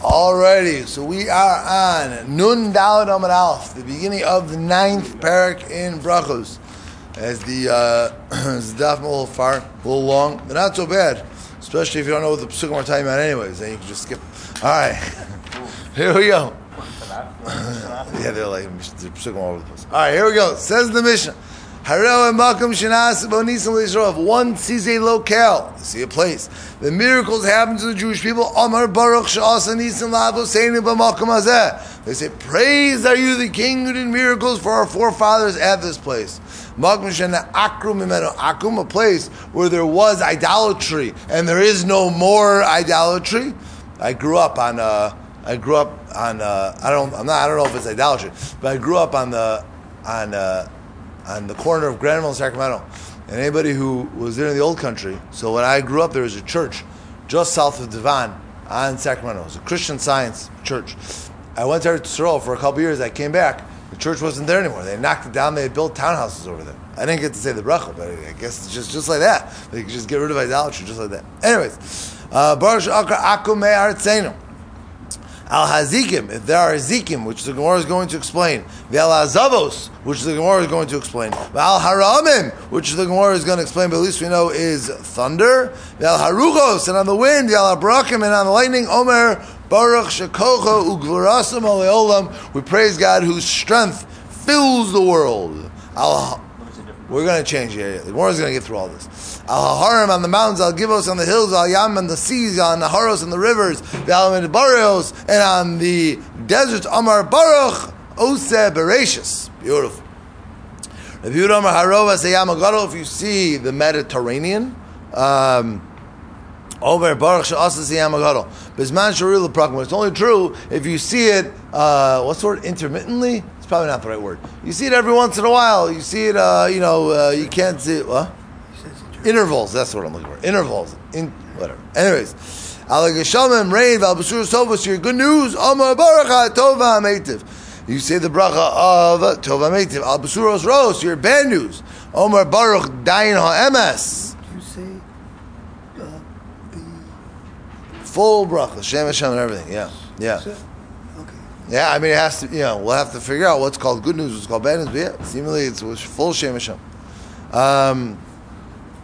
Alrighty, so we are on Nun Dalad Amad Alf, the beginning of the ninth parak in Brachos. As the uh, daf a little far, a little long, but not so bad. Especially if you don't know what the psukim are talking about, anyways. Then you can just skip. All right, here we go. yeah, they're like the psukim all over the place. All right, here we go. Says the Mishnah. Israel. One sees a locale, see a place. The miracles happen to the Jewish people. Amar Baruch. They say, Praise are you, the King who did miracles for our forefathers at this place. Akum, a place where there was idolatry and there is no more idolatry. I grew up on. Uh, I grew up on. Uh, I don't. I'm not. I don't know if it's idolatry, but I grew up on the on. Uh, on the corner of Granville and Sacramento. And anybody who was there in the old country, so when I grew up, there was a church just south of Devon on Sacramento. It was a Christian Science church. I went there to Sorrel for a couple years. I came back. The church wasn't there anymore. They knocked it down. They had built townhouses over there. I didn't get to say the bracha, but I guess it's just, just like that. They could just get rid of idolatry just like that. Anyways, uh, Al Hazikim, if there are Hazikim, which the Gemara is going to explain, the Al Hazavos, which the Gemara is going to explain, Al Haramim, which the Gemara is going to explain, but at least we know is thunder, the Al Haruchos, and on the wind, the Al Abrakim, and on the lightning, Omer, Baruch Shekocha, Ugvarasim Aleolam, we praise God whose strength fills the world. Al we're going to change here. The Gemara is going to get through all this. Al Harim on the mountains, Al Givos on the hills, Al Yam on the seas, Al Naharos on the rivers, Al Barrios, and on the deserts, Amar Baruch, Ose Bereshis. Beautiful. If you if you see the Mediterranean, um, over Baruch Sha'asas Yamagadol. Bisman Sharil Prakma. It's only true if you see it, uh, what's the word, intermittently? It's probably not the right word. You see it every once in a while. You see it, uh, you know, uh, you can't see it. What? Intervals. That's what I'm looking for. Intervals. In whatever. Anyways. Alagashamim rain valbasur sovas. Your good news. Amar baracha tova ametiv. You say the bracha of tova ametiv. Al basuros ros. Your bad news. Omar baruch dayin ha'emes. You say uh, the full bracha, Shem Hashem and everything. Yeah, yeah. Okay. Yeah, I mean, it has to, you know, we'll have to figure out what's called good news, what's called bad news. But yeah, seemingly it's full Shem Hashem. Um,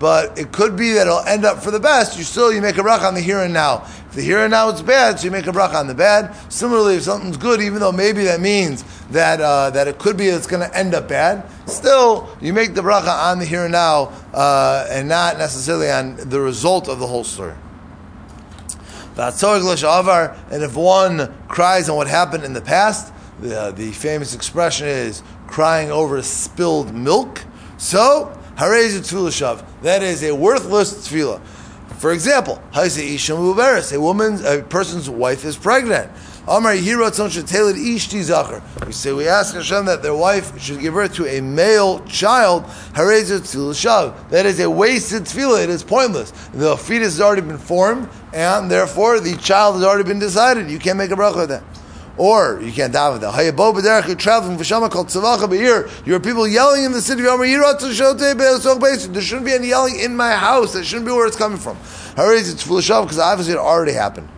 but it could be that it'll end up for the best. You still you make a bracha on the here and now. If the here and now is bad, so you make a bracha on the bad. Similarly, if something's good, even though maybe that means that uh, that it could be it's going to end up bad, still you make the bracha on the here and now uh, and not necessarily on the result of the whole story. And if one cries on what happened in the past, the, the famous expression is crying over spilled milk. So that is a worthless tefillah. For example, a woman's a person's wife is pregnant. We say we ask Hashem that their wife should give birth to a male child. That is a wasted tefillah. It is pointless. The fetus has already been formed, and therefore the child has already been decided. You can't make a bracha with that. Or you can't daven that. Hayabo b'derech, you're traveling for Shama called tzavacha b'ir. You are people yelling in the city of Yomer Yirat There shouldn't be any yelling in my house. That shouldn't be where it's coming from. Hurry, it's full of because obviously it already happened.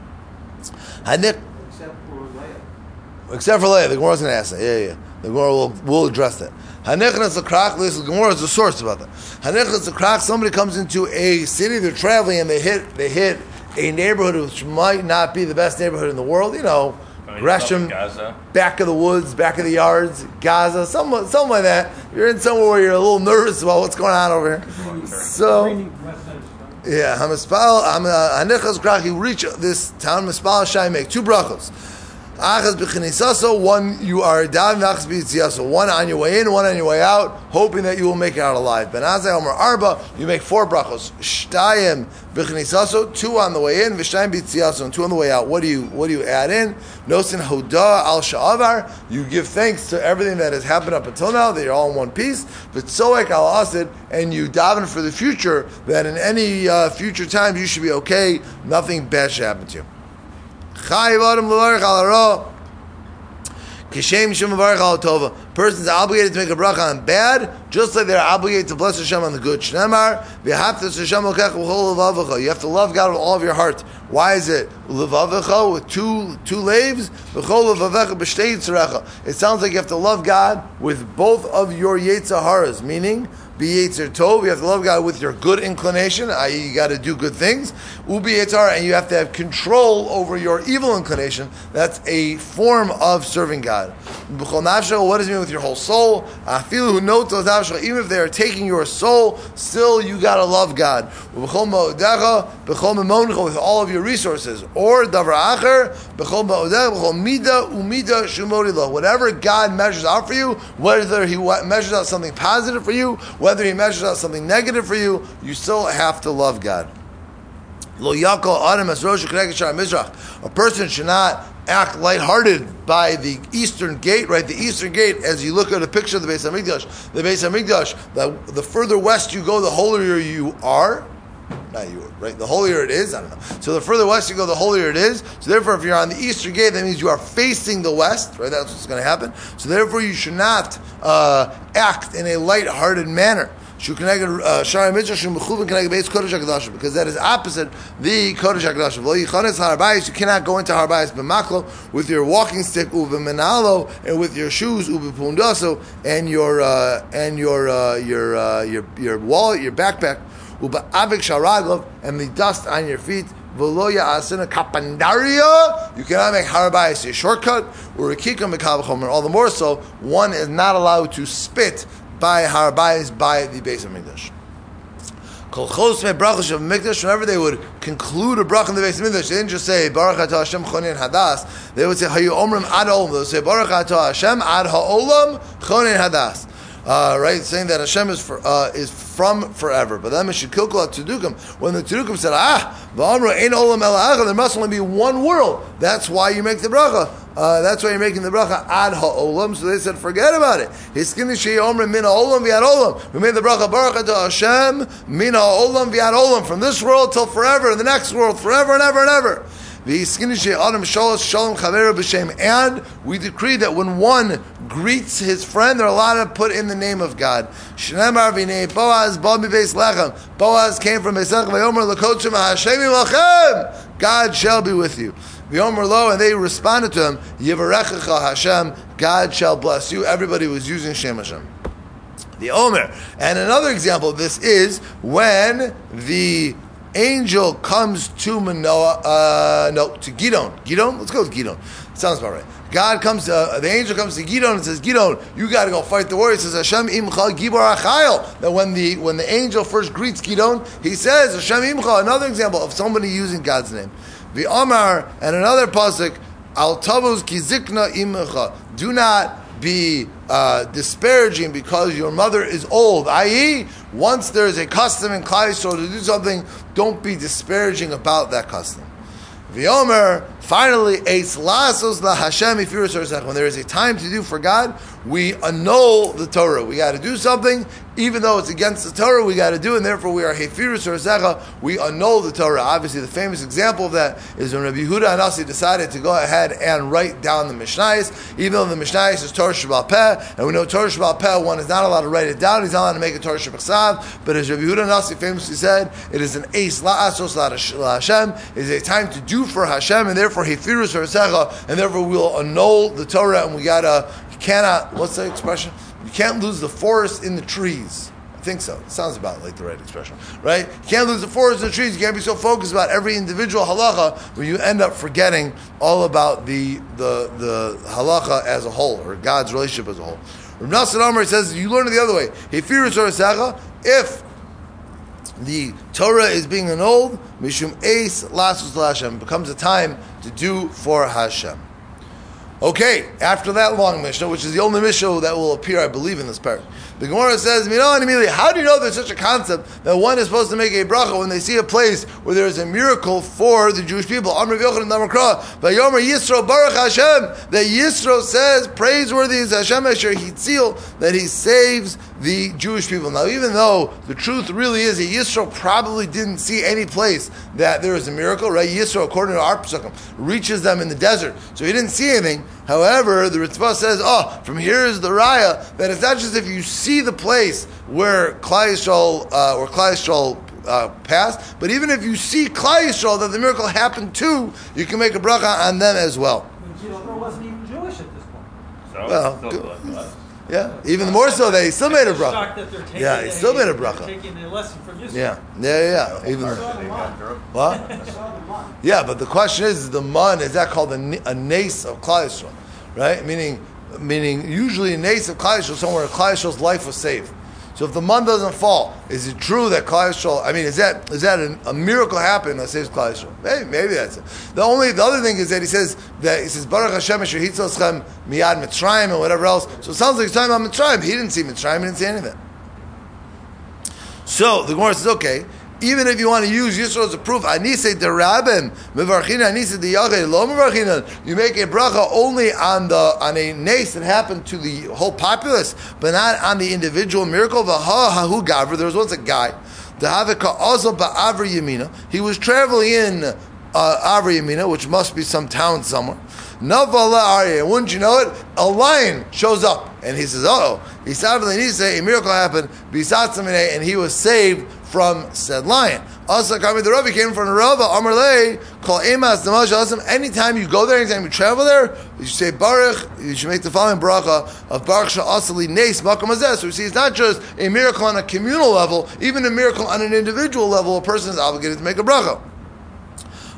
Hanik. Except for Leah. Except for Leah. The Gemara is going to ask that. Yeah, yeah. The Gemara will, will address that. Hanichnas the krak. This Gemara is the source about that. Hanichnas the krak. Somebody comes into a city. They're traveling and they hit. They hit a neighborhood which might not be the best neighborhood in the world. You know Gresham, back of the woods, back of the yards, Gaza, something, something like that. You're in somewhere where you're a little nervous about what's going on over here. So, yeah, Hamispal, Hanichas Grach, you reach this town, Mispal Shai, make two brachos. Achas b'chinisaso, one you are davening achas b'yitziaso, one on your way in, one on your way out, hoping that you will make it out alive. Ben Azai Omer Arba, you make four brachos. Shtayim b'chinisaso, two on the way in, v'shtayim b'yitziaso, and two on the way out. What do you what do you add in? Nosin hoda al sha'avar, you give thanks to everything that has happened up until now, that you're all in one piece. V'tzoek al asid, and you daven for the future, that in any uh, future times you should be okay, nothing bad should happen to you. Person's obligated to make a bracha on bad, just like they're obligated to bless Hashem on the good. You have to love God with all of your heart. Why is it levavecha with two two laves? It sounds like you have to love God with both of your yetzaharas, meaning be Yetzer Tov, you have to love God with your good inclination, i.e., you got to do good things. Ubi Yetzar, and you have to have control over your evil inclination. That's a form of serving God. What does it mean with your whole soul? Even if they are taking your soul, still you got to love God. With all of your resources. Or, whatever God measures out for you, whether He measures out something positive for you, whether he measures out something negative for you, you still have to love God. A person should not act lighthearted by the eastern gate, right? The eastern gate, as you look at a picture of the Beis Hamikdash, the Beis Hamikdash, the, the further west you go, the holier you are. Not right? The holier it is, I don't know. So the further west you go, the holier it is. So therefore, if you're on the eastern gate, that means you are facing the west, right? That's what's going to happen. So therefore, you should not uh, act in a light-hearted manner. Uh, because that is opposite the Kodesh HaKadoshim. You cannot go into Harbayis b'maklo with your walking stick uvemenalo and with your shoes uvepundaso and your uh, and your uh, your uh, your your wallet, your backpack uba'avik sharagov and the dust on your feet. V'loya asina kapandaria. You cannot make harbayis a shortcut. Or a All the more so, one is not allowed to spit by Harbayis by the base of Mikdash. Of. Whenever they would conclude a brach in the base of Mikdash, they didn't just say Baruch Atah Hashem Chonin Hadas. They would say Hayu Omrim Ad Olam. They would say Baruch Atah Hashem Ad Ha'olam Chonin Hadas. Uh, right, saying that Hashem is for, uh, is from forever. But then Meshikilkul Tzedukim, when the Tzedukim said, Ah, V'amra Ein Olam El there must only be one world. That's why you make the bracha. Uh, that's why you're making the bracha ad ha'olam. So they said, forget about it. Hiskini shei omrim min ha'olam v'ad olam. We made the bracha baruch to Hashem min ha'olam v'ad olam. From this world till forever, and the next world, forever and ever and ever. And we decree that when one greets his friend, they're allowed to put in the name of God. Boaz came from God shall be with you. V'yomer lo, and they responded to him, Hashem, God shall bless you. Everybody was using Shem Hashem. The Omer. And another example of this is when the angel comes to Manoah, uh, no, to Gidon. Gidon? Let's go with Gidon. Sounds about right. God comes to, uh, the angel comes to Gidon and says, Gidon, you got to go fight the war. He says, Hashem imcha gibor achayel. That when the, when the angel first greets Gidon, he says, Hashem imcha, another example of somebody using God's name. The Omar and another pasuk al tavuz kizikna imecha. Do not be uh, disparaging because your mother is old. I.e., once there is a custom in Klal to do something, don't be disparaging about that custom. V'yomer, finally, Eitz lasos la Hashem When there is a time to do for God, we annul the Torah. We got to do something, even though it's against the Torah, we got to do, and therefore we are hefirus or we annul the Torah. Obviously, the famous example of that is when Rabbi Yehuda HaNasi decided to go ahead and write down the Mishnayos, even though the Mishnayos is Torah Sheba'al Peh, and we know Torah Sheba'al Peh, one is not allowed to write it down, he's not allowed to make a Torah Shabbat but as Rabbi Yehuda HaNasi famously said, it is an ace la'asos la Hashem, it is a time to do for Hashem, and therefore hefirus or and therefore we'll annul the Torah, and we gotta you cannot, what's the expression? You can't lose the forest in the trees. I think so. It sounds about like the right expression, right? You can't lose the forest in the trees. You can't be so focused about every individual halacha where you end up forgetting all about the the the halacha as a whole or God's relationship as a whole. Rav Nassan Amar says you learn it the other way. If the Torah is being annulled, mishum ace lasus Hashem becomes a time to do for Hashem. Okay, after that long Mishnah, which is the only Mishnah that will appear, I believe, in this parak. The Gemara says, "Mino and immediately, how do you know there's such a concept that one is supposed to make a bracha when they see a place where there is a miracle for the Jewish people?" Amr Yochanan Damakra, Yomer Yisro Baruch Hashem. That Yisro says, "Praiseworthy is Hashem Asher Hitzil," that He saves the Jewish people. Now, even though the truth really is that Yisro probably didn't see any place that there is a miracle, right? Yisro, according to our Pesukim, reaches them in the desert, so he didn't see anything. However, the Ritva says, "Oh, from here is the raya that it's not just if you see the place where Klal Yisrael, uh, or Klal Yisrael uh, passed, but even if you see Klal Yisrael that the miracle happened to, you can make a bracha on them as well." Gilbert wasn't even Jewish at this point. So, Well, still good. good. Well, Yeah, even more so they still made a I'm bracha. that they're Yeah, he still made a they're bracha. Taking the lesson from Yisro. Yeah, yeah, yeah. yeah. Even they got through. what? Yeah, but the question is, is the man is that called a, a nace of Klal Yisrael, right? Meaning, meaning usually a nace of Klal Yisrael somewhere Klal Yisrael's life was saved. So if the man doesn't fall, is it true that Yisrael? I mean, is that is that a miracle happened that saves Klal Yisrael? Maybe, maybe that's it. The only the other thing is that he says that he says Baruch Hashem Asher Hitzoschem Miyad Mitzrayim and whatever else. So it sounds like he's talking about Mitzrayim. He didn't see Mitzrayim. He didn't see anything. So the Gemara says, okay, even if you want to use Yisro as a proof, Anise derabim mevarchina Anise lo. You make a bracha only on the on a nace that happened to the whole populace, but not on the individual miracle. V'ha hahu gavra. There was once a guy. The also ba'avri yamina. He was traveling in uh, Avri Yamina, which must be some town somewhere. Navala Arya, wouldn't you know it? A lion shows up and he says, "Oh, he said a miracle happened." And he was saved from said lion. Also, coming the Rabbi came from the Rabbi Amarle call Emas Damash Anytime you go there, anytime you travel there, you say Baruch. You should make the following bracha of Baruch Sha'asali Nes Makam Hazeh. So see it's not just a miracle on a communal level, even a miracle on an individual level. A person is obligated to make a bracha.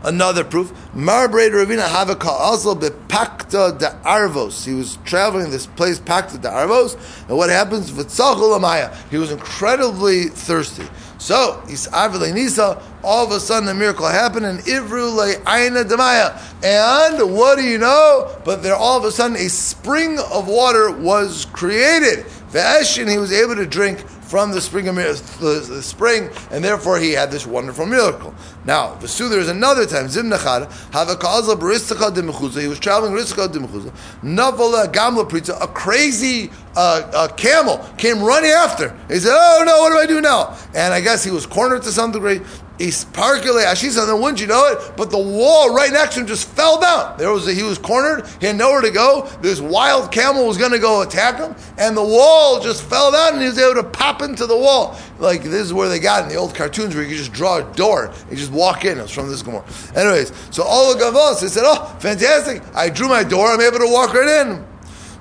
Another proof, Marbraid Ravina Havaka also bepakta de Arvos. He was traveling this place, Pakta de Arvos, and what happens? V'tzachul Amaya. He was incredibly thirsty. So, he's Nisa, all of a sudden the miracle happened, and Ivru le Aina Demaya. And what do you know? But there all of a sudden a spring of water was created. V'eshin, he was able to drink from the spring of the, spring, and therefore he had this wonderful miracle. Now, Vesu, there is another time. Zim Nachar, Havakaza Baristicha de Mechuza. He was traveling Ristika de Mechuza. Navala Gamla Pritza, a crazy uh, uh, camel came running after. He said, "Oh no, what do I do now?" And I guess he was cornered to some degree. He's parkule Ashisa, then wouldn't you know it? But the wall right next to him just fell down. There was a, he was cornered. He had nowhere to go. This wild camel was going to go attack him, and the wall just fell down, and he was able to pop into the wall. Like this is where they got in the old cartoons where you could just draw a door, and just walk in. It was from this Gemara. Anyways, so all the gavos they said, "Oh, fantastic! I drew my door. I'm able to walk right in."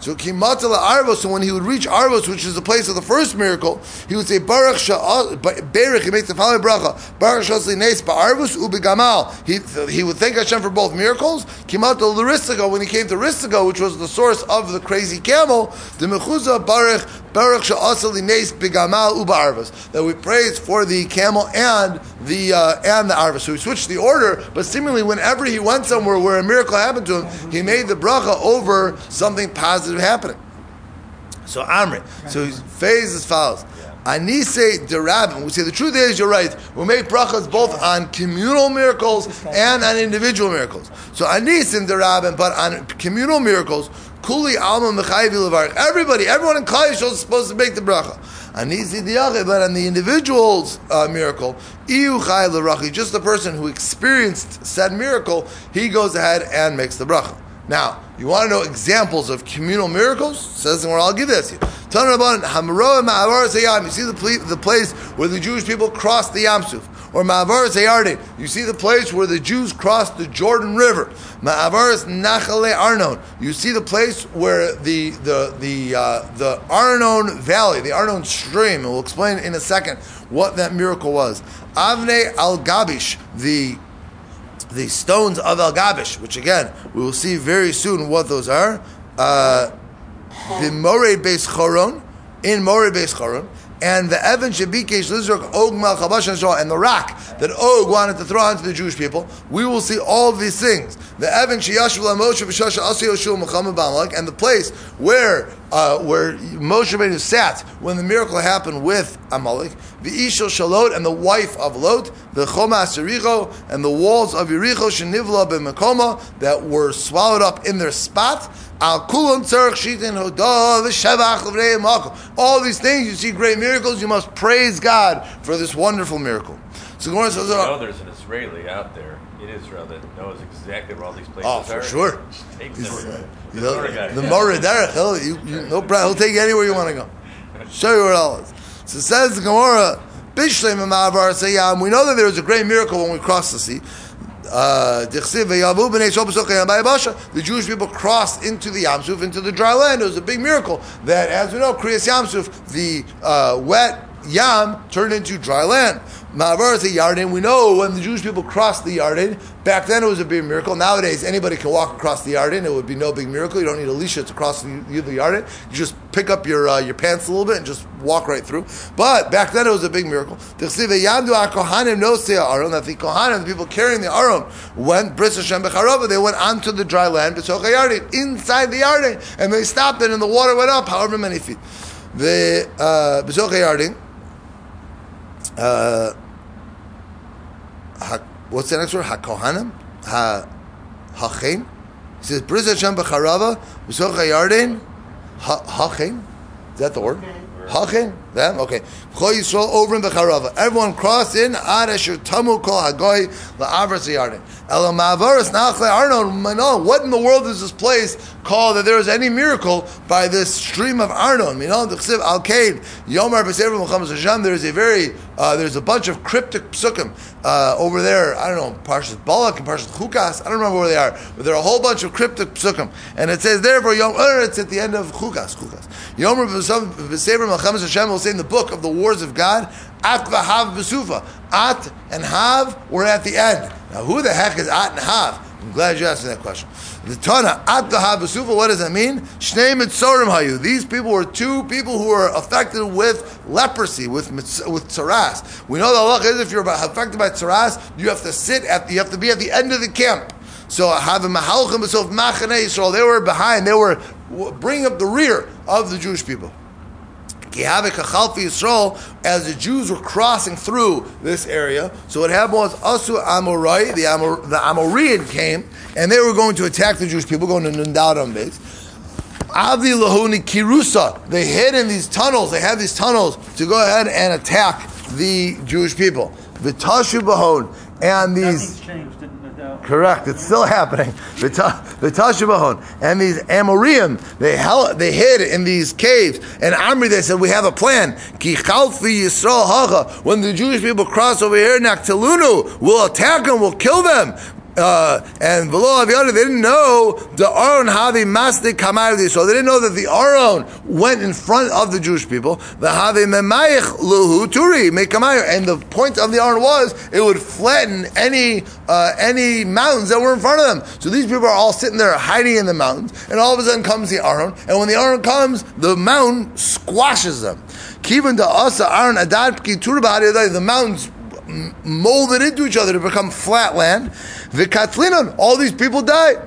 So kimatala Arvos, so when he would reach Arvos, which is the place of the first miracle, he would say Baruch Sha'al Baruch. He makes the following bracha: Baruch Shasli Nes Ba'arvos Ubigamal. He he would thank Hashem for both miracles. Kimatala Ristigo when he came to Ristigo, which was the source of the crazy camel. The Mechuza Baruch Baruch Sha'asli Nes Bigamal Uba That we praise for the camel and the uh, and the Arvos. So he switched the order, but seemingly whenever he went somewhere where a miracle happened to him, he made the bracha over something positive happening. So Amri, so his phase as follows. Anise derabim. We say the truth is, you're right. We make brachas both on communal miracles and on individual miracles. So anis in derabim, but on communal miracles, kuli alma mechayiv levarich. Everybody, everyone in Yisrael is supposed to make the bracha. Anisi diyachid, but on the individual's uh, miracle, iu chay lerachi, just the person who experienced said miracle, he goes ahead and makes the bracha. Now, you want to know examples of communal miracles? Says where I'll give this to you. You see the, the place where the Jewish people crossed the Yamsuf. Or Ma'avar Sayardin. You see the place where the Jews crossed the Jordan River. Ma'avar Nachale Arnon. You see the place where the the the uh, the Arnon Valley, the Arnon stream. And we'll explain in a second what that miracle was. Avne Al Gabish, the the stones of El Gabish, which again we will see very soon what those are. Uh, the Moreh Beis Choron, in Moreh Beis Choron, and the Evan Shabikesh Lizrak Og Mal Chabash and the rock that Og wanted to throw onto the Jewish people. We will see all these things. The Evan Shiyashav Moshe V'Shasha Asi Yoshua Muhammad Bamalak, and the place where uh, where Moshe Rabbeinu sat when the miracle happened with Amalek, the Ishel Shalot and the wife of Lot, the Chomas Yericho and the walls of Yericho Shenivla B'Mekoma that were swallowed up in their spot. Al Kulon Tzarech Shitin Hodah V'Shevach. All these things, you see great miracles, you must praise God for this wonderful miracle. So Gemara says, know there's an Israeli out there in Israel that knows exactly where all these places Oh, are. for sure. Just takes you The know, Torah the Murray he'll, you, you, no problem. He'll take you anywhere you want to go. Show you where it all is. So says the Gemara, Bishlem Ma'avar Sayyam. We know that there was a great miracle when we crossed the sea. Uh, Dichsiv ve'yavu b'nei Yisrael b'soch Yam Bayabasha. The Jewish people crossed into the Yamsuf, into the dry land. It was a big miracle that, as we know, Kriyas Yamsuf, the uh, wet Yam turned into dry land. Ma'avar a Yarden. We know when the Jewish people crossed the Yarden, back then it was a big miracle. Nowadays, anybody can walk across the Yarden. It would be no big miracle. You don't need a Elisha to cross the, the Yarden. You just pick up your uh, your pants a little bit and just walk right through. But back then it was a big miracle. That the Kohanim, the people carrying the Aron, went Bris Hashem. They went onto the dry land, inside the Yarden, and they stopped it, and the water went up however many feet. The uh, Yarden. Uh, ha, what's the next word? HaKohanim? Ha, Hachem? He says, Bris Hashem b'charava, b'soch Yarden, Ha- Hachem? Is that the word? Hachem? Them? Okay. Chol Yisrael over in Becharava. Everyone crossed in Ad Asher Tamu Kol Hagoy La'avras Yarden. What in the world is this place called that there is any miracle by this stream of Arnon? You know, the Chsiv Al Kaid Yomar B'Sever Muhammad Hashem. There's a very uh, there's a bunch of cryptic psukim uh, over there. I don't know Parshas Balak and Parshas Chukas. I don't remember where they are, but there are a whole bunch of cryptic psukim, and it says therefore, Yom. Uh, it's at the end of Chukas. Chukas. B'Sever Muhammad Hashem will say in the book of the wars of God, At v'hav b'sufa. At and Hav were at the end. Now, who the heck is At and Hav? I'm glad you asked me that question. The Tana, At v'hav b'sufa, what does that mean? Shnei mitzorim hayu. These people were two people who were affected with leprosy, with with tzaras. We know the Allah is if you're affected by tzaras, you have to sit at, you have to be at the end of the camp. So have a mahalchim b'sof machane Yisrael. They were behind. They were bringing up the rear of the Jewish people. As the Jews were crossing through this area, so what happened was Asu Amorai, the, Amor, the Amorean came, and they were going to attack the Jewish people, going to Nundaram base. Avi Lahuni Kirusa, they hid in these tunnels, they had these tunnels to go ahead and attack the Jewish people. Vitashu Bahon, and these. Correct. It's still happening. The Ta- the Tashabahon and these Amoreum, they hel- they hid in these caves. And Amri, they said, we have a plan. Ki. When the Jewish people cross over here, Naktalunu, we'll attack them, we'll kill them. Uh, and below Aviada, they didn't know the Aron Havi Mastik Kamaydi. So they didn't know that the Aron went in front of the Jewish people. The Havi Memayich Luhu Turi Mekamayo. And the point of the Aron was it would flatten any uh, any mountains that were in front of them. So these people are all sitting there hiding in the mountains, and all of a sudden comes the Aron, and when the Aron comes, the mountain squashes them. Kivan to Asa Aron Adad Turba the mountains molded into each other to become flat land. Vikatlinon, all these people died.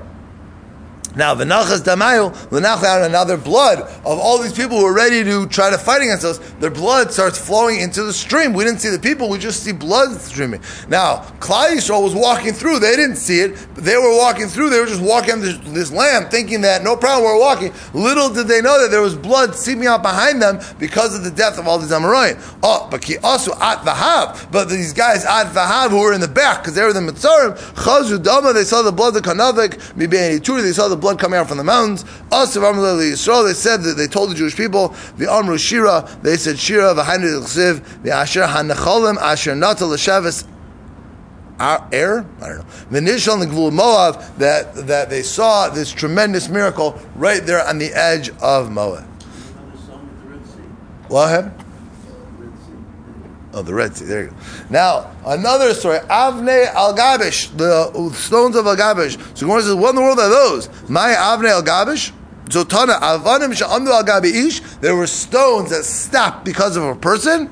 Now, v'nachas damayu l'nachlan, now their blood of all these people who are ready to try to fight against us, their blood starts flowing into the stream. We didn't see the people; we just see blood streaming. Now, Klal Yisrael was walking through; they didn't see it. They were walking through; they were just walking on this, this land, thinking that no problem, we're walking. Little did they know that there was blood seeping out behind them because of the death of all these Amoraim. Oh, but ki also at vahav, but these guys at vahav who were in the back because they were the mitzarim chazu dama. They saw the blood of kanavik mibeini turi. They saw the blood coming out from the mountains. Us of Yisrael. They said that they told the Jewish people the Amru Shira. They said Shira l'chsiv the Asher hanacholim Asher nata l'shavis air. I don't know. Vinishal and the Gvul Moab that that they saw this tremendous miracle right there on the edge of Moab. Another song with the Red Sea. What happened? Oh, the Red Sea. There you go. Now, another story. Avne al Gabish, the stones of al Gabish. So Gemara says, what in the world are those? My Avne al Gabish? So Tana, Avanim Sha'amdu al there were stones that stopped because of a person.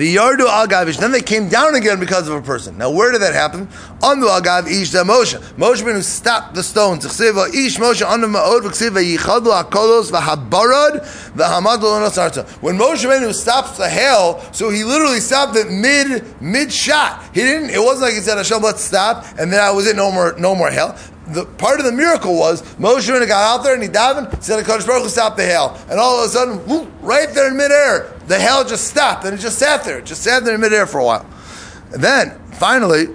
The Yardu al Gavish, then they came down again because of a person. Now, where did that happen? Andu al Gav Ish da Moshe. Moshe Rabbeinu stopped the stones. Chsiva Ish Moshe Andu Ma'od Chsiva Yichadu HaKolos V'Habarad V'Hamad Lonos Arta. When Moshe Rabbeinu stops the hail, so he literally stopped it mid mid shot. He didn't. It wasn't like he said Hashem, let's stop, and then I was it. No more, no more hail the part of the miracle was Moshe Rabbeinu got out there and he davened, said, "Hakadosh Baruch Hu stop the hail," and all of a sudden, whoop, right there in midair, the hail just stopped and it just sat there, it just sat there in midair for a while. And then finally,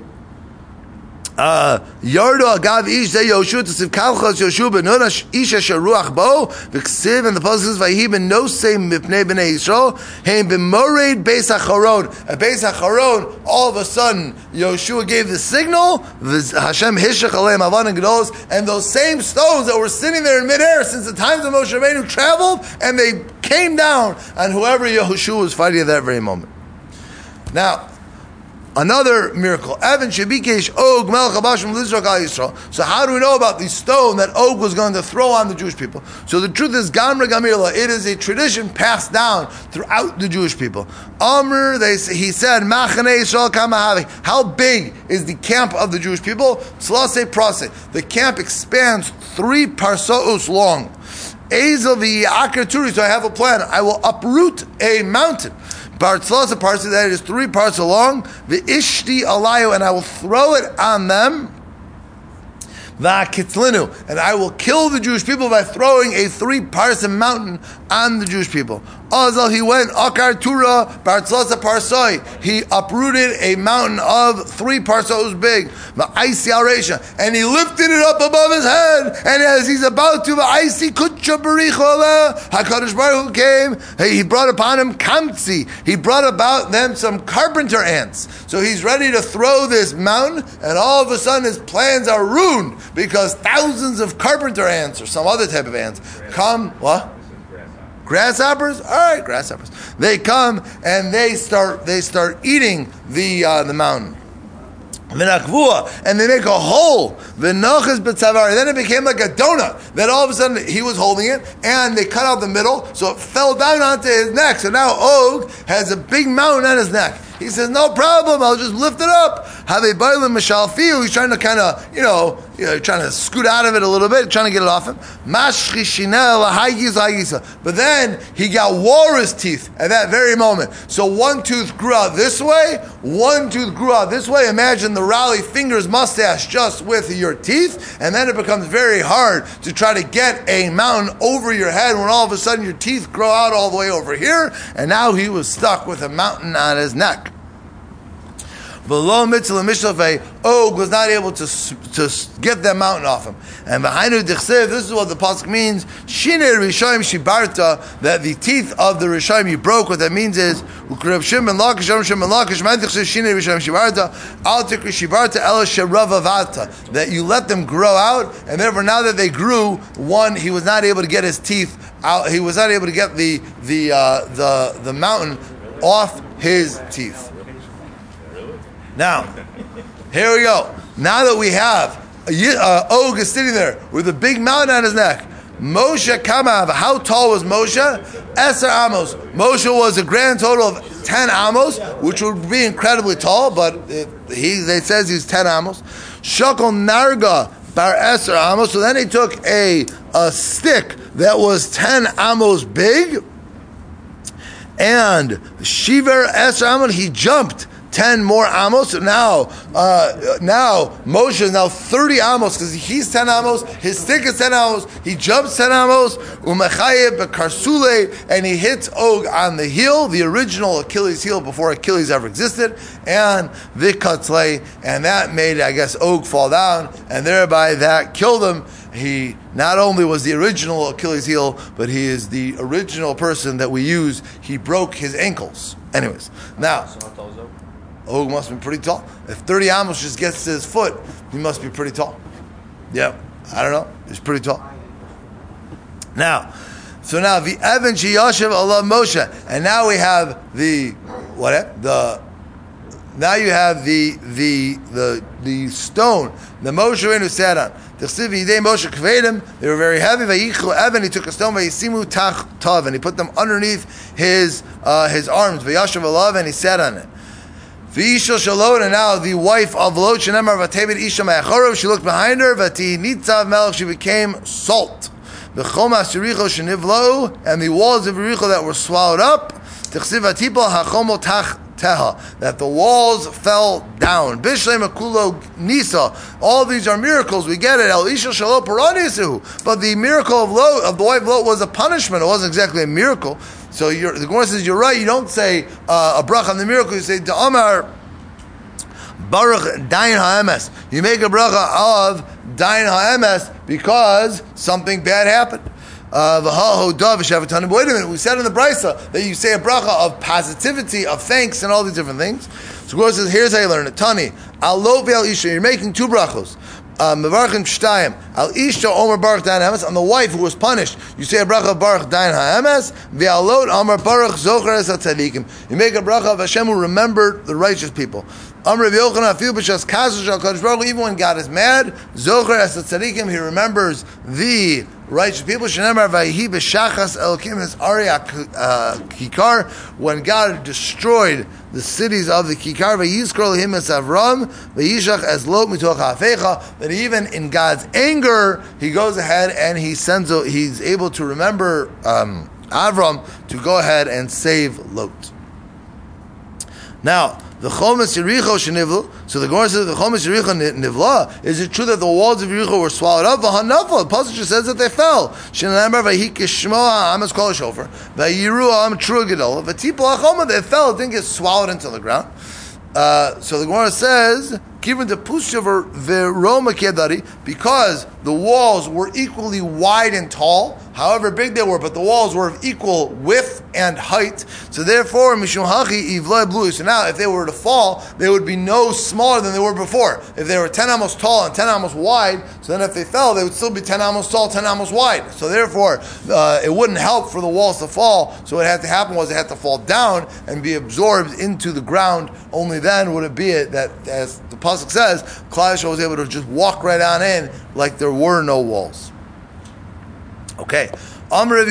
Uh, Yardo agav ish ze Yoshu tzif kalchas Yoshu benun ish asher bo v'ksiv and the pasuk says vayi ben no same mipnei bnei Yisrael heim b'mored beis hacharon at beis hacharon all of a sudden Yoshua gave the signal Hashem hishach aleim avan and and those same stones that were sitting there in midair since the times of Moshe Rabbeinu traveled and they came down on whoever Yehoshua was fighting at that very moment. Now. Another miracle. Evan Shabikesh Og So how do we know about the stone that Og was going to throw on the Jewish people? So the truth is Gamra Gamila. It is a tradition passed down throughout the Jewish people. Amr, they he said. How big is the camp of the Jewish people? Prase. The camp expands three parsos long. So I have a plan. I will uproot a mountain. Bartzlos a parsa that is three parts long. The ishti alayu, and I will throw it on them. Vakitlinu, and I will kill the Jewish people by throwing a three parsa mountain on the Jewish people. Azal he went akar tura bartzlasa parsoi. He uprooted a mountain of three parsos big, ma'isi aresha, and he lifted it up above his head. And as he's about to ma'isi kutcha berichola, Hakadosh Baruch Hu came. He brought upon him kamtzi. He brought about them some carpenter ants. So he's ready to throw this mountain, and all of a sudden his plans are ruined because thousands of carpenter ants or some other type of ants come. What? Grasshoppers, all right, grasshoppers. They come and they start they start eating the uh, the mountain. And they make a hole. Then it became like a donut. Then all of a sudden he was holding it, and they cut out the middle, so it fell down onto his neck. So now Og has a big mountain on his neck. He says, "No problem. I'll just lift it up." Bailim mishalfiu. He's trying to kind of, you know, you know, trying to scoot out of it a little bit, trying to get it off him. But then he got walrus teeth at that very moment. So one tooth grew out this way, one tooth grew out this way. Imagine the Rollie Fingers mustache just with your teeth, and then it becomes very hard to try to get a mountain over your head when all of a sudden your teeth grow out all the way over here, and now he was stuck with a mountain on his neck. Below mitzvah mishlafei, Og was not able to, to get that mountain off him. And behind it, this is what the pasuk means: Shine Rishayim Shibarta, that the teeth of the Rishayim you broke. What that means is Ukrab Shimon Lakish Am Shimon Lakish Mantichse Shine Rishayim Shibarta Al Tikri Shibarta El Sharavavata that you let them grow out, and therefore now that they grew, one he was not able to get his teeth out. He was not able to get the the uh, the the mountain off his teeth. Now, here we go. Now that we have uh, Og is sitting there with a big mountain on his neck. Moshe Kamav, how tall was Moshe? Eser Amos. Moshe was a grand total of 10 Amos, which would be incredibly tall, but it, he they says he's 10 Amos. Shakal Narga Bar Eser Amos. So then he took a, a stick that was 10 Amos big, and Shiver Eser Amos, he jumped 10 more amos. Now, uh, now Moshe is now 30 amos because he's 10 amos. His stick is 10 amos. He jumps 10 amos. Umechaye bekarsule, and he hits Og on the heel, the original Achilles heel before Achilles ever existed, and vikatle, and that made, I guess, Og fall down, and thereby that killed him. He not only was the original Achilles heel, but he is the original person that we use. He broke his ankles. Anyways, now. Og must be pretty tall. If 30 amos just gets to his foot, he must be pretty tall. Yeah, I don't know. He's pretty tall. Now, so now the Evan Shiyashiv Allah Moshe, and now we have the what? The now you have the the the the stone the Moshe Rabbeinu sat on. They were very heavy. Evan, he took a stone, Tach Tav, and he put them underneath his uh, his arms. And he sat on it. V'isha Shalot, and now the wife of Lot, Shenemar Vatebet Isha Me'achorov, she looked behind her, Vati Nitzav Melech, she became salt. The Chomas Yericho Shenivlo, and the walls of Yericho that were swallowed up. Tichsiv Atipol HaChomo Tach Teha, that the walls fell down. Bishlem Akulo Nisa. All these are miracles. We get it. El Isha Shalom Paranisu. But the miracle of Lot, of the wife of Lot was a punishment. It wasn't exactly a miracle. So the Gemara says you're right. You don't say uh, a bracha on the miracle. You say Da'amar Baruch Dain Ha'emes. You make a bracha of Dain Ha'emes because something bad happened. Uh, Wait a minute, we said in the Brisa that you say a bracha of positivity, of thanks, and all these different things. So Gemara says, here's how you learn it. Tani, Alo Isha, you're making two brachos. Uh, Mevarchim Shtayim, Al Isha Omer Baruch Dain Haemes, on the wife who was punished, you say a bracha Baruch Dain Haemes, Ve'alot Omer Baruch Zocher Es HaTzadikim. You make a bracha of Hashem who remembered the righteous people. Amr Yochanan Afil B'Shas Kazu Shal Kodesh Baruch even when God is mad, Zocher Es HaTzadikim, he remembers the righteous people. Shenemar Vayihi B'Shachas Elokim Es Arya Kikar, when God destroyed the cities of the Kikar, Vayizkor Lehim Es Avram, Vayishach Es Lot Mitoch HaFecha, that even in God's anger, he goes ahead and he sends, he's able to remember um, Avram to go ahead and save Lot. Now, the Chomas Yericho Shenivlu. So the Gemara says the Chomas Yericho Nivla. Is it true that the walls of Yericho were swallowed up? V'hanafal. The pasuk just says that they fell. Shenamar v'hikishmo Amos kol shofer. V'yiru am true gedol. V'tipo hachoma. They fell. It didn't get swallowed into the ground. Uh, so the Gemara says, given the pushaver veroma kedari, because the walls were equally wide and tall, however big they were, but the walls were of equal width and height. So therefore, mishum hachi blue. So now, if they were to fall, they would be no smaller than they were before. If they were ten amos tall and ten amos wide, so then if they fell, they would still be ten amos tall, ten amos wide. So therefore, uh, it wouldn't help for the walls to fall. So what had to happen was it had to fall down and be absorbed into the ground. Only then would it be it that, as the pasuk says, Klal was able to just walk right on in like there were no walls. Okay. Amr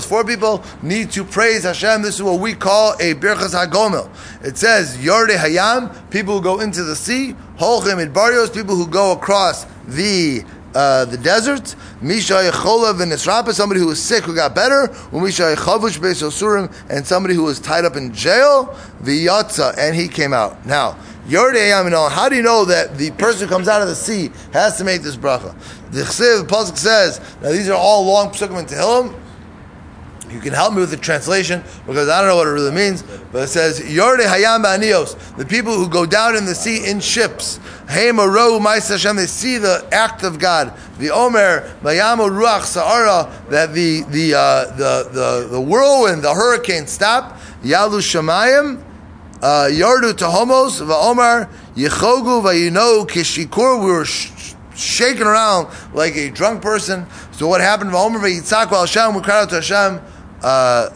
four people need to praise Hashem. This is what we call a Birchas HaGomel. It says, Yorde Hayam, people who go into the sea, Holchem Idbarios, people who go across the uh, the desert, Misha Yechola v'Nisrapa, somebody who was sick who got better, Misha Yechavush Beis and somebody who was tied up in jail, V'Yatza, and he came out. Now, how do you know that the person who comes out of the sea has to make this bracha? The Chsiv, the Pasuk says, now these are all long psukim in Tehillim, you can help me with the translation because I don't know what it really means, but it says Yorde Hayam Anios, the people who go down in the sea in ships. Hey Maro Hashem, they see the act of God. The Omer Mayamo Ruach Sa'ara, that the the uh, the the the whirlwind, the hurricane stop. Yalu Shemayim. Uh, Yardu Tahomos, Va'omar, Yechogu, Vayino, Kishikur, we were sh- shaking around like a drunk person. So what happened? Va'omar, Vayitzak, Hashem, we cried out to Hashem, uh,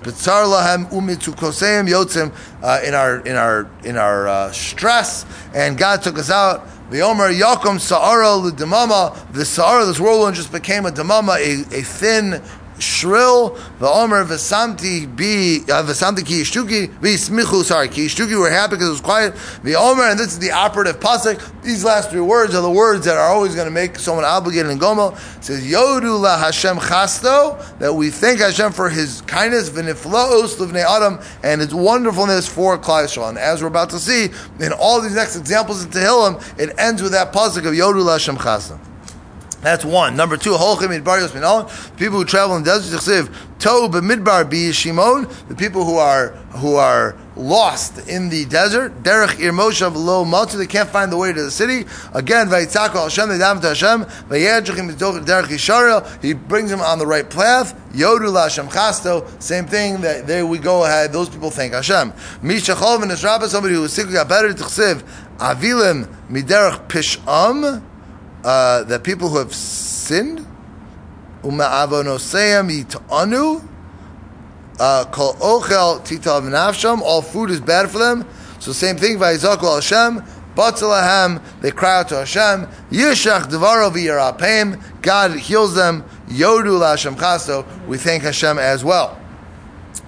B'tzar lahem umitu koseim yotzim uh, in our in our in our uh, stress, and God took us out. The Omer Yakum Sa'ara L'Demama, the Sa'ara, this whirlwind just became a Demama, a, a thin shrill. The Omer Vesamti be uh, Vesamti ki ishtuki be smichu. Sorry, ki ishtuki were happy because it was quiet. The Omer, and this is the operative pasuk. These last three words are the words that are always going to make someone obligated in Gomo. It says Yodu la Hashem chasto that we thank Hashem for His kindness v'niflaos livnei Adam and His wonderfulness for Klal Yisrael. And as we're about to see in all these next examples in Tehillim, it ends with that pasuk of Yodu la Hashem chasto. That's one. Number two, Holchim Midbar Yosminol, people who travel in the desert Chsiv, Tob Midbar Bi Shimon, the people who are who are lost in the desert, Derech Ir Moshav Lo Malta, they can't find the way to the city. Again, Vayitzako Hashem, they daven to Hashem, Vayedchim Derech Yisharel, he brings them on the right path. Yodu Lashem Chasto, same thing, that there we go ahead, those people thank Hashem. Mishachol V'Nesraba, somebody who was sick, got better, Chsiv, Avilim Miderech Pisham, uh, that people who have sinned, uma'avonoseim yit'anu, uh, kol ochel titav nafsham, all food is bad for them. So same thing, vayizaku Hashem, Batzalahem, they cry out to Hashem. Yishach Devaro v'yarapem. God heals them. Yodu la chasto. We thank Hashem as well.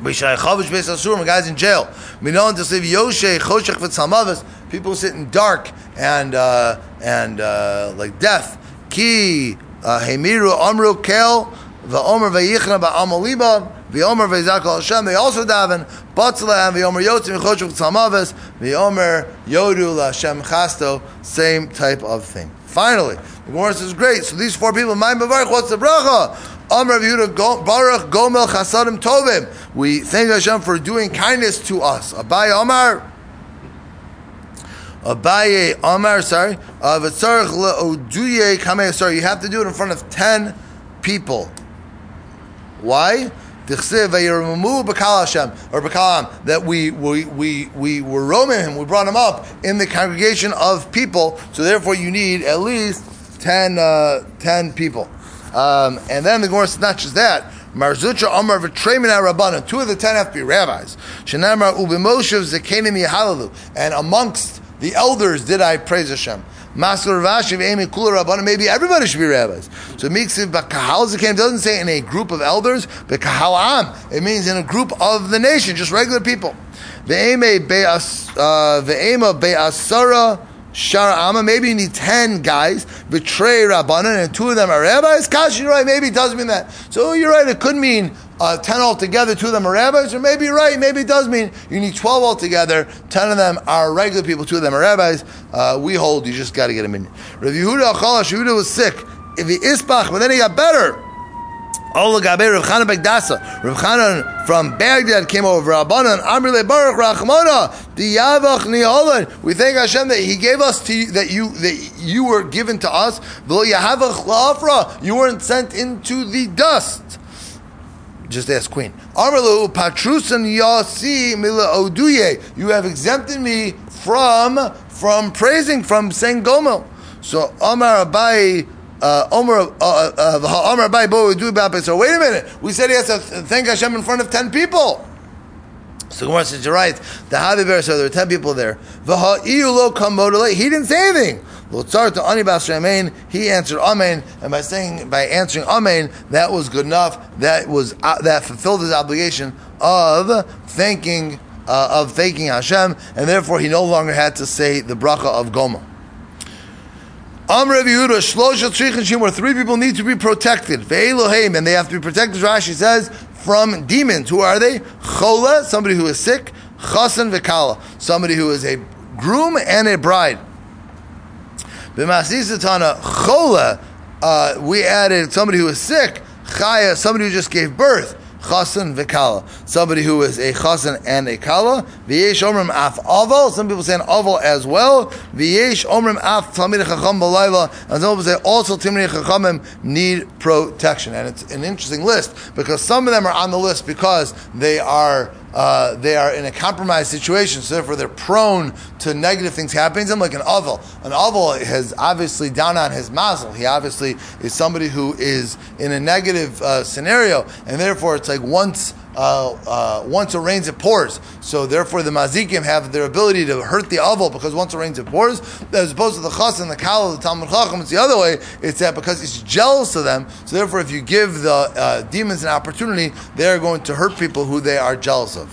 B'shai chavush beis guys in jail. Minon to save Yoshe choshech v'tzalmavis. People sit in dark and uh, and uh, like death. Ki uh, hemiru amru kel v'omer v'yichna ba'amaliba v'omer v'zakal Hashem. They also daven batzlahem v'omer yotzim v'choshech v'tzalmavis v'omer yodu la Hashem chasto. Same type of thing. Finally, the Gemara says, great. So these four people, my Mavarich, what's the bracha? Amr Yehuda Baruch Gomel Chasadim Tovim. We thank Hashem for doing kindness to us. Abaye Amar. Abaye Amar, sorry. Sorry. You have to do it in front of 10 people. Why? Or that we, we, we, we were roaming him, we brought him up in the congregation of people, so therefore you need at least 10, uh, 10 people. Um, and then the Gemara just that. Mar Zutra Amar v'treimin Rabbanan. Two of the ten have to be rabbis. Shenamar ubimoshev zekenim yehalalu. And amongst the elders did I praise Hashem. Master Rashi v'emi kula Rabbanan. Maybe everybody should be rabbis. So it makes it kahal zekenim doesn't say in a group of elders, but kahal am. It means in a group of the nation, just regular people. Uh, ve'ema be'asara. Shara Amma, maybe you need 10 guys, betray Rabbanan, and two of them are rabbis. Kash, you're right, maybe it does mean that. So you're right, it could mean uh, 10 altogether, two of them are rabbis, or maybe you're right, maybe it does mean you need 12 altogether, 10 of them are regular people, two of them are rabbis. Uh, we hold, you just got to get them in. Rav Yehuda Achalash, Yehuda was sick. If he isbach, but then he got better. Ola Gabe Rav Chanan Begdasa. Rav Chanan from Baghdad came over. Rabbanan Amrile Baruch Rachmana Diyavach Niholan. We thank Hashem that He gave us to that you that you were given to us. V'lo Yahavach Lafra. You weren't sent into the dust. Just ask Queen. Amrlu Patrusan Yasi Mila Oduye. You have exempted me from from praising from saying Gomel. So Amar Abai Omer, uh, uh, Omer Abai Bo do about So wait a minute. We said he has to thank Hashem in front of ten people. So Gemara says, you're right. The Haviver, so there were ten people there. He didn't say anything. He answered Amen, and by saying by answering Amen, that was good enough. That was uh, that fulfilled his obligation of thanking uh, of thanking Hashem, and therefore he no longer had to say the bracha of Gomel. Amr Yehuda, where three people need to be protected. And they have to be protected, Rashi says, from demons. Who are they? Chola, somebody who is sick. Chasan Vikala, somebody who is a groom and a bride. B'masisatana Chola, uh, we added somebody who is sick. Chaya, somebody who just gave birth chasen v'kala. Somebody who is a chasen and a kala. V'yesh omrim af aval. Some people say an aval as well. V'yesh omrim af talmid chacham b'layla. And some people say also talmid chachamim need protection. And it's an interesting list because some of them are on the list because they are uh, they are in a compromised situation, so therefore they're prone to negative things happening to them, like an oval. An oval has obviously down on his mazel. He obviously is somebody who is in a negative uh, scenario, and therefore it's like once uh, uh, once it rains, it pours. So therefore, the mazikim have their ability to hurt the oval because once it rains, it pours. As opposed to the chas and the kal of the Talmud Chacham, it's the other way. It's that because it's jealous of them. So therefore, if you give the uh, demons an opportunity, they are going to hurt people who they are jealous of.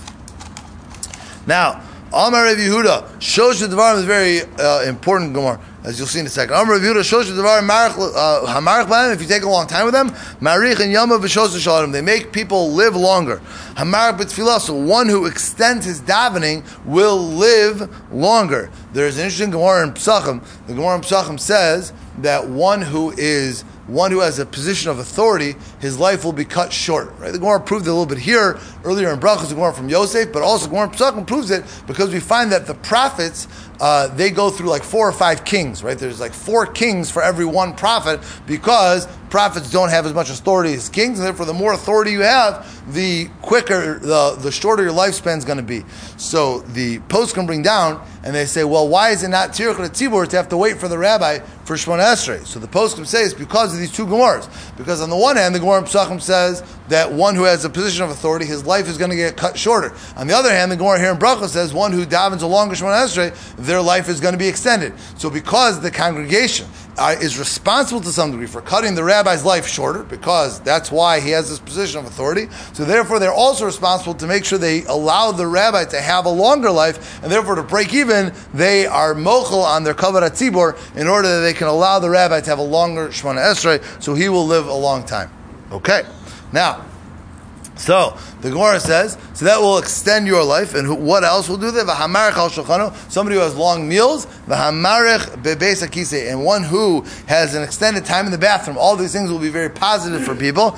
Now, Amar Rav Yehuda, Shosh Devarim is very uh, important Gemara as you'll see in a second. Amr Yehuda Shosh Devar Hamarich uh, If you take a long time with them, Marich and Yama V'Shos Shalom. They make people live longer. Hamarich B'Tfilah. So one who extends his davening will live longer. There's an interesting Gemara in Psachim. The Gemara in Psachim says that one who is one who has a position of authority, his life will be cut short. Right? The Gemara proved it a little bit here earlier in Brachos, the Gemara from Yosef, but also Gemara Pesachim proves it because we find that the prophets uh, they go through like four or five kings. Right? There's like four kings for every one prophet because prophets don't have as much authority as kings, and therefore, the more authority you have, the quicker, the, the shorter your lifespan is going to be. So the post can bring down, and they say, well, why is it not tirach tzibur to have to wait for the rabbi for Shemona Esrei? So the post can say it's because of these two Gemaras. Because on the one hand, the Gemara in Pesachim says that one who has a position of authority, his life is going to get cut shorter. On the other hand, the Gemara here in Bracha says one who davens a longer Shemona Esrei, their life is going to be extended. So because the congregation uh, is responsible to some degree for cutting the rabbi's life shorter, because that's why he has this position of authority. So therefore, they're also responsible to make sure they allow the rabbi to have a longer life, and therefore to break even, they are mochel on their kavod tzibor in order that they can allow the rabbi to have a longer shmona esrei, so he will live a long time. Okay, now. So the Gemara says, so that will extend your life, and who, what else will do that? Al somebody who has long meals. And one who has an extended time in the bathroom. All these things will be very positive for people.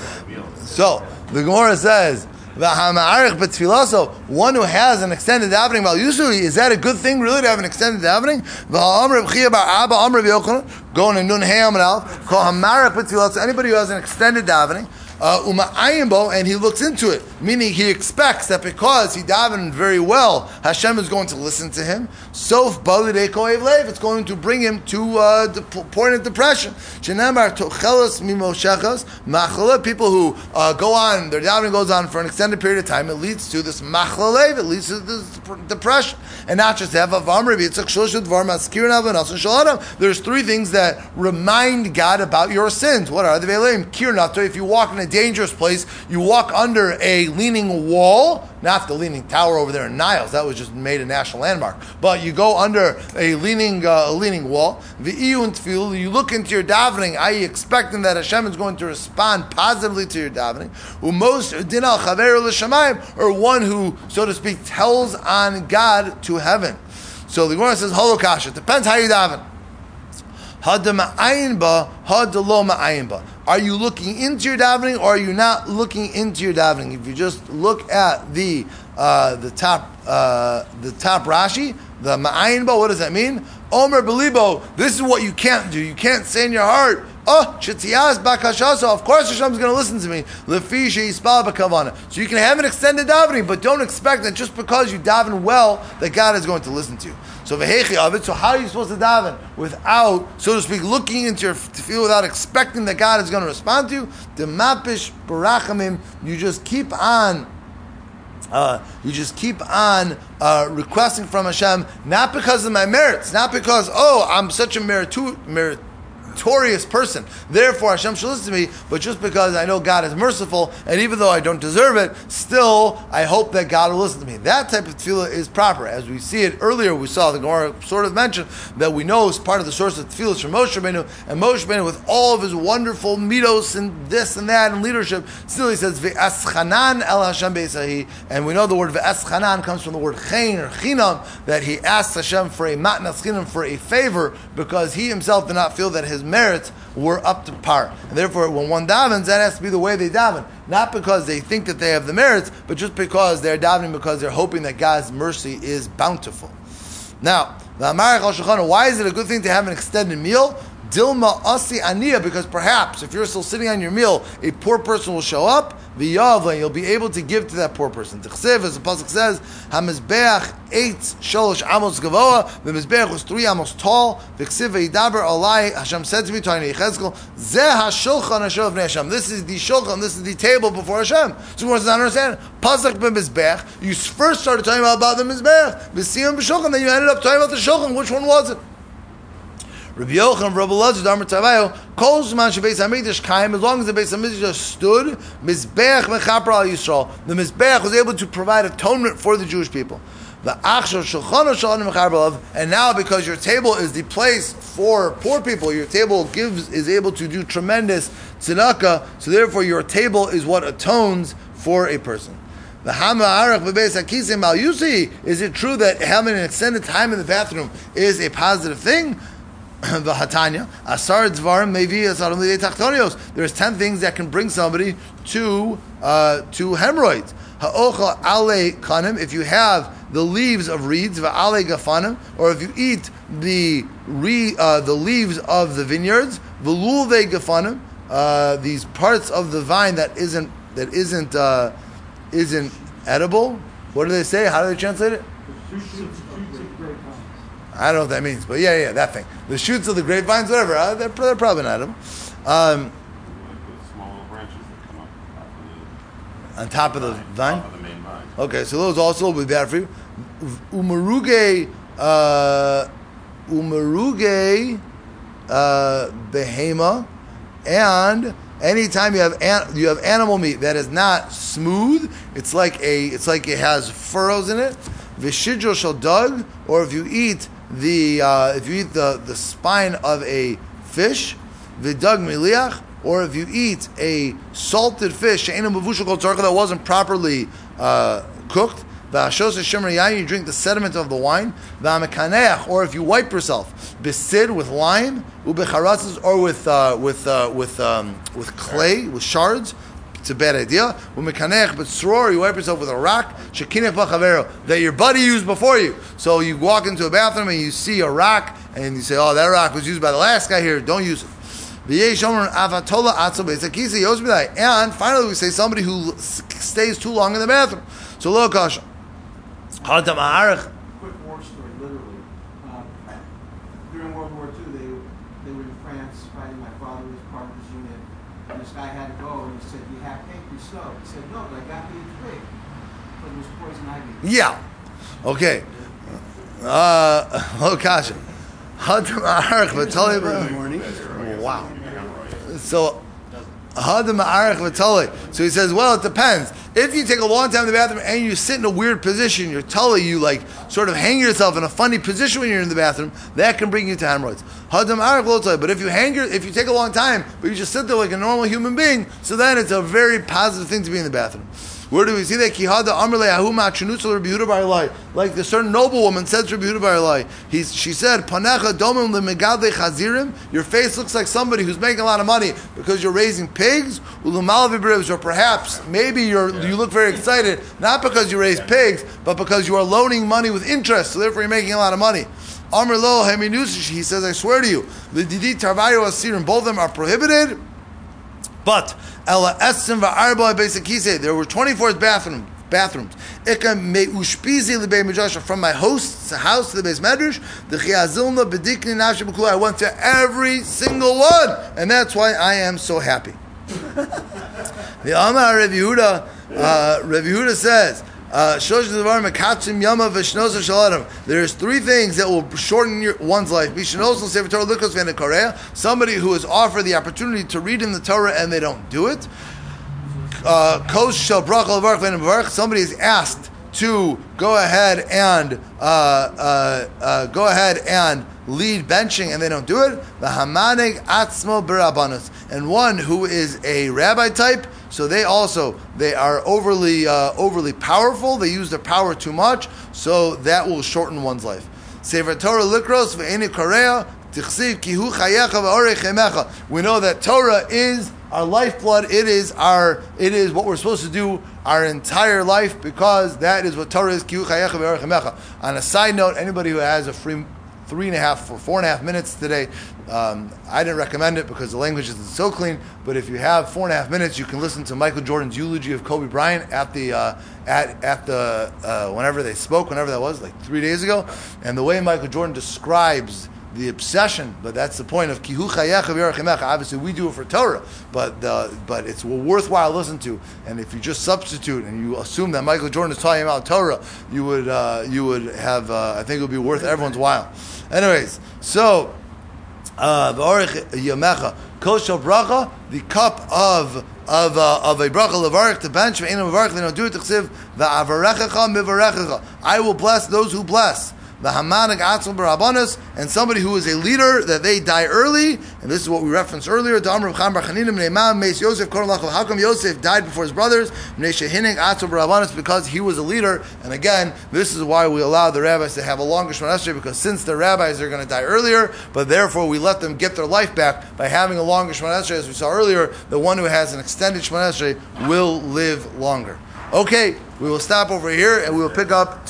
So the Gemara says. V'hamarich one who has an extended davening. Well, usually, is that a good thing, really, to have an extended davening? Going to nun betfilaso. Anybody who has an extended davening Uh, uma'ayimbo, and he looks into it, meaning he expects that because he davened very well, Hashem is going to listen to him. Sof balidei koev lev, it's going to bring him to uh, point of depression. Shenamar tochelos mimoshechos machala, people who uh, go on, their davening goes on for an extended period of time, it leads to this machalev, it leads to this depression. And not just have a vamri, there's three things that remind God about your sins. What are the Kirnato, if you walk in a dangerous place. You walk under a leaning wall, not the leaning tower over there in Niles. That was just made a national landmark. But you go under a leaning uh, a leaning wall. You look into your davening. You expecting that Hashem is going to respond positively to your davening? Most dinal chaver or one who, so to speak, tells on God to heaven. So the Gemara says, Holocaust. It depends how you daven. Are you looking into your davening or are you not looking into your davening? If you just look at the uh, the top uh, the top Rashi, the Ma'ayin what does that mean? Omer Belibo, this is what you can't do. You can't say in your heart, Oh, Shetiyaz Bakashasa, of course Hashem's going to listen to me. So you can have an extended davening, but don't expect that just because you daven well, that God is going to listen to you. So vehechi of it. So how are you supposed to daven without, so to speak, looking into your feel without expecting that God is going to respond to you? The mapish barachamim. You just keep on uh, you just keep on uh, requesting from Hashem, not because of my merits, not because, oh, I'm such a meritu- merit meritorious person. Therefore, Hashem should listen to me, but just because I know God is merciful, and even though I don't deserve it, still, I hope that God will listen to me. That type of tefillah is proper. As we see it earlier, we saw the Gemara sort of mentioned that we know is part of the source of tefillah from Moshe Rabbeinu, and Moshe Rabbeinu, with all of his wonderful mitos and this and that and leadership, still he says, Ve'aschanan el Hashem be'esahi, and we know the word ve'aschanan comes from the word chen or chinam, that he asked Hashem for a matnas chinam, for a favor, because he himself did not feel that his merits were up to par. And therefore, when one davens, that has to be the way they daven. Not because they think that they have the merits, but just because they're davening because they're hoping that God's mercy is bountiful. Now, why is it a good thing to have an extended meal? Dilma asi ania, because perhaps if you're still sitting on your meal, a poor person will show up, v'yavla, you'll be able to give to that poor person. Tichsev, as the pasuk says, hamizbeach eight sholosh amos gavoa. The mizbeach was three amos tall. V'ksiv v'yidaber alai. Hashem said to me, Tiny Yechezkel, zeh hashulchan hashem Hashem. This is the shulchan. This is the table before Hashem. So what's not understand? Pasuk b'mizbeach. You first started talking about, about the mizbeach. V'siyam b'shulchan. Then you ended up talking about the shulchan. Which one was it? Rabbi Yochanan, Rabbi Lazar, Damar Tavayo, Kol Zman Shebeis Hamikdash Kaim, as long as the Beis Hamikdash stood, Mizbeach Mechaper Al Yisrael, the Mizbeach was able to provide atonement for the Jewish people. The Achshor Shulchan Shalom Mechaper and now because your table is the place for poor people, your table gives is able to do tremendous tzedakah, so therefore your table is what atones for a person. The Hama Arach Bebeis Akisim Al Yusi, is it true that having an extended time in the bathroom is a positive thing? the Hatanya, Asar Dvarim Mevi Asar Tachtonios. There's ten things that can bring somebody to uh, to hemorrhoids. Ha'ocha ale kanim, if you have the leaves of reeds, va'ale gafanim, or if you eat the re, uh, the leaves of the vineyards, v'lulve gafanim, uh, these parts of the vine that isn't that isn't uh, isn't edible. What do they say? How do they translate it? I don't know what that means, but yeah, yeah, that thing. The shoots of the grapevines, whatever. Uh, they're, they're probably not edible. Um, Like the small little branches that come up on top of the vine. On top of the main vine. Okay, so those also will be bad for you. Umaruge, uh, umaruge, uh, behema, and anytime you have an, you have animal meat that is not smooth, it's like a it's like it has furrows in it. Vishidro shall dug, or if you eat the uh, if you eat the the spine of a fish, vidug miliach, or if you eat a salted fish, that wasn't properly uh, cooked, you drink the sediment of the wine, or if you wipe yourself, besid with lime, or with uh, with uh, with um, with clay, with shards. It's a bad idea. Umekanech, but soror, you wipe yourself with a rock. Shekinech b'chavero that your buddy used before you. So you walk into a bathroom and you see a rock, and you say, "Oh, that rock was used by the last guy here. Don't use it." And finally, we say somebody who stays too long in the bathroom. So, lo kasha. Hadam ha'arech. quick war story, literally. Um, during World War II, they they were in France fighting. My father was part of this unit, and this guy had to go, and he said, "Do you have paper snow?" He said, "No, but I got the twig, but it was poison ivy." Yeah. Okay. Uh, lo kasha. Hadam ha'arech. But Wow. So, Hadam ha'arech v'tali. So he says, well, it depends. If you take a long time in the bathroom and you sit in a weird position, your tully, you like sort of hang yourself in a funny position when you're in the bathroom, that can bring you to hemorrhoids. Hadam ha'arech v'tali. But if you hang your, if you take a long time, but you just sit there like a normal human being, so then it's a very positive thing to be in the bathroom. Where do we see that? Kihada Amrle Ahuma Chinutzel Rabbi Yehuda Bar Like the certain noble woman said to Rabbi Yehuda Bar Elai. He's, she said, Panecha domim lemegadle chazirim. Your face looks like somebody who's making a lot of money because you're raising pigs. Or perhaps maybe you're you look very excited not because you raise pigs, but because you are loaning money with interest. So therefore, you're making a lot of money. Amr lo. He says, I swear to you, the didi tarvayo asirim. Both of them are prohibited. But there were 24 bathroom, bathrooms. Midrash from my host's house to the base medrash. The. I went to every single one, and that's why I am so happy. the Amar Rav uh, Rav Yehuda says. Uh. There's three things that will shorten your, one's life. Somebody who is offered the opportunity to read in the Torah and they don't do it. Uh. Somebody is asked to go ahead and uh, uh, uh, go ahead and lead benching and they don't do it. The Atzmo. And one who is a rabbi type so they also they are overly uh, overly powerful. They use their power too much, so that will shorten one's life. Sefer Torah likros ve'eni korea tichsiv kihu chayecha. We know that Torah is our lifeblood. It is our it is what we're supposed to do our entire life because that is what Torah is. On a side note, anybody who has a free three and a half or four and a half minutes today. Um, I didn't recommend it because the language isn't so clean. But if you have four and a half minutes, you can listen to Michael Jordan's eulogy of Kobe Bryant at the uh, at at the uh, whenever they spoke, whenever that was, like three days ago, and the way Michael Jordan describes the obsession, but that's the point of kihu chayecha Obviously, we do it for Torah, but uh, but it's worthwhile to listen to. And if you just substitute and you assume that Michael Jordan is talking about Torah, you would uh, you would have uh, I think it would be worth everyone's while. Anyways, so uh, yamecha koshel bracha, the cup of of uh, of a bracha levarich to bench ve'enu levarich they don't do it to chsiv va'avarechecha mivarechecha. I will bless those who bless the Hamanig Atzal Barabanas, and somebody who is a leader that they die early, and this is what we referenced earlier. How come Yosef died before his brothers? Because he was a leader, and again, this is why we allow the rabbis to have a longer Shemon Esrei, because since the rabbis are going to die earlier, but therefore we let them get their life back by having a longer Shemon Esrei, as we saw earlier, the one who has an extended Shemon Esrei will live longer. Okay, we will stop over here, and we will pick up.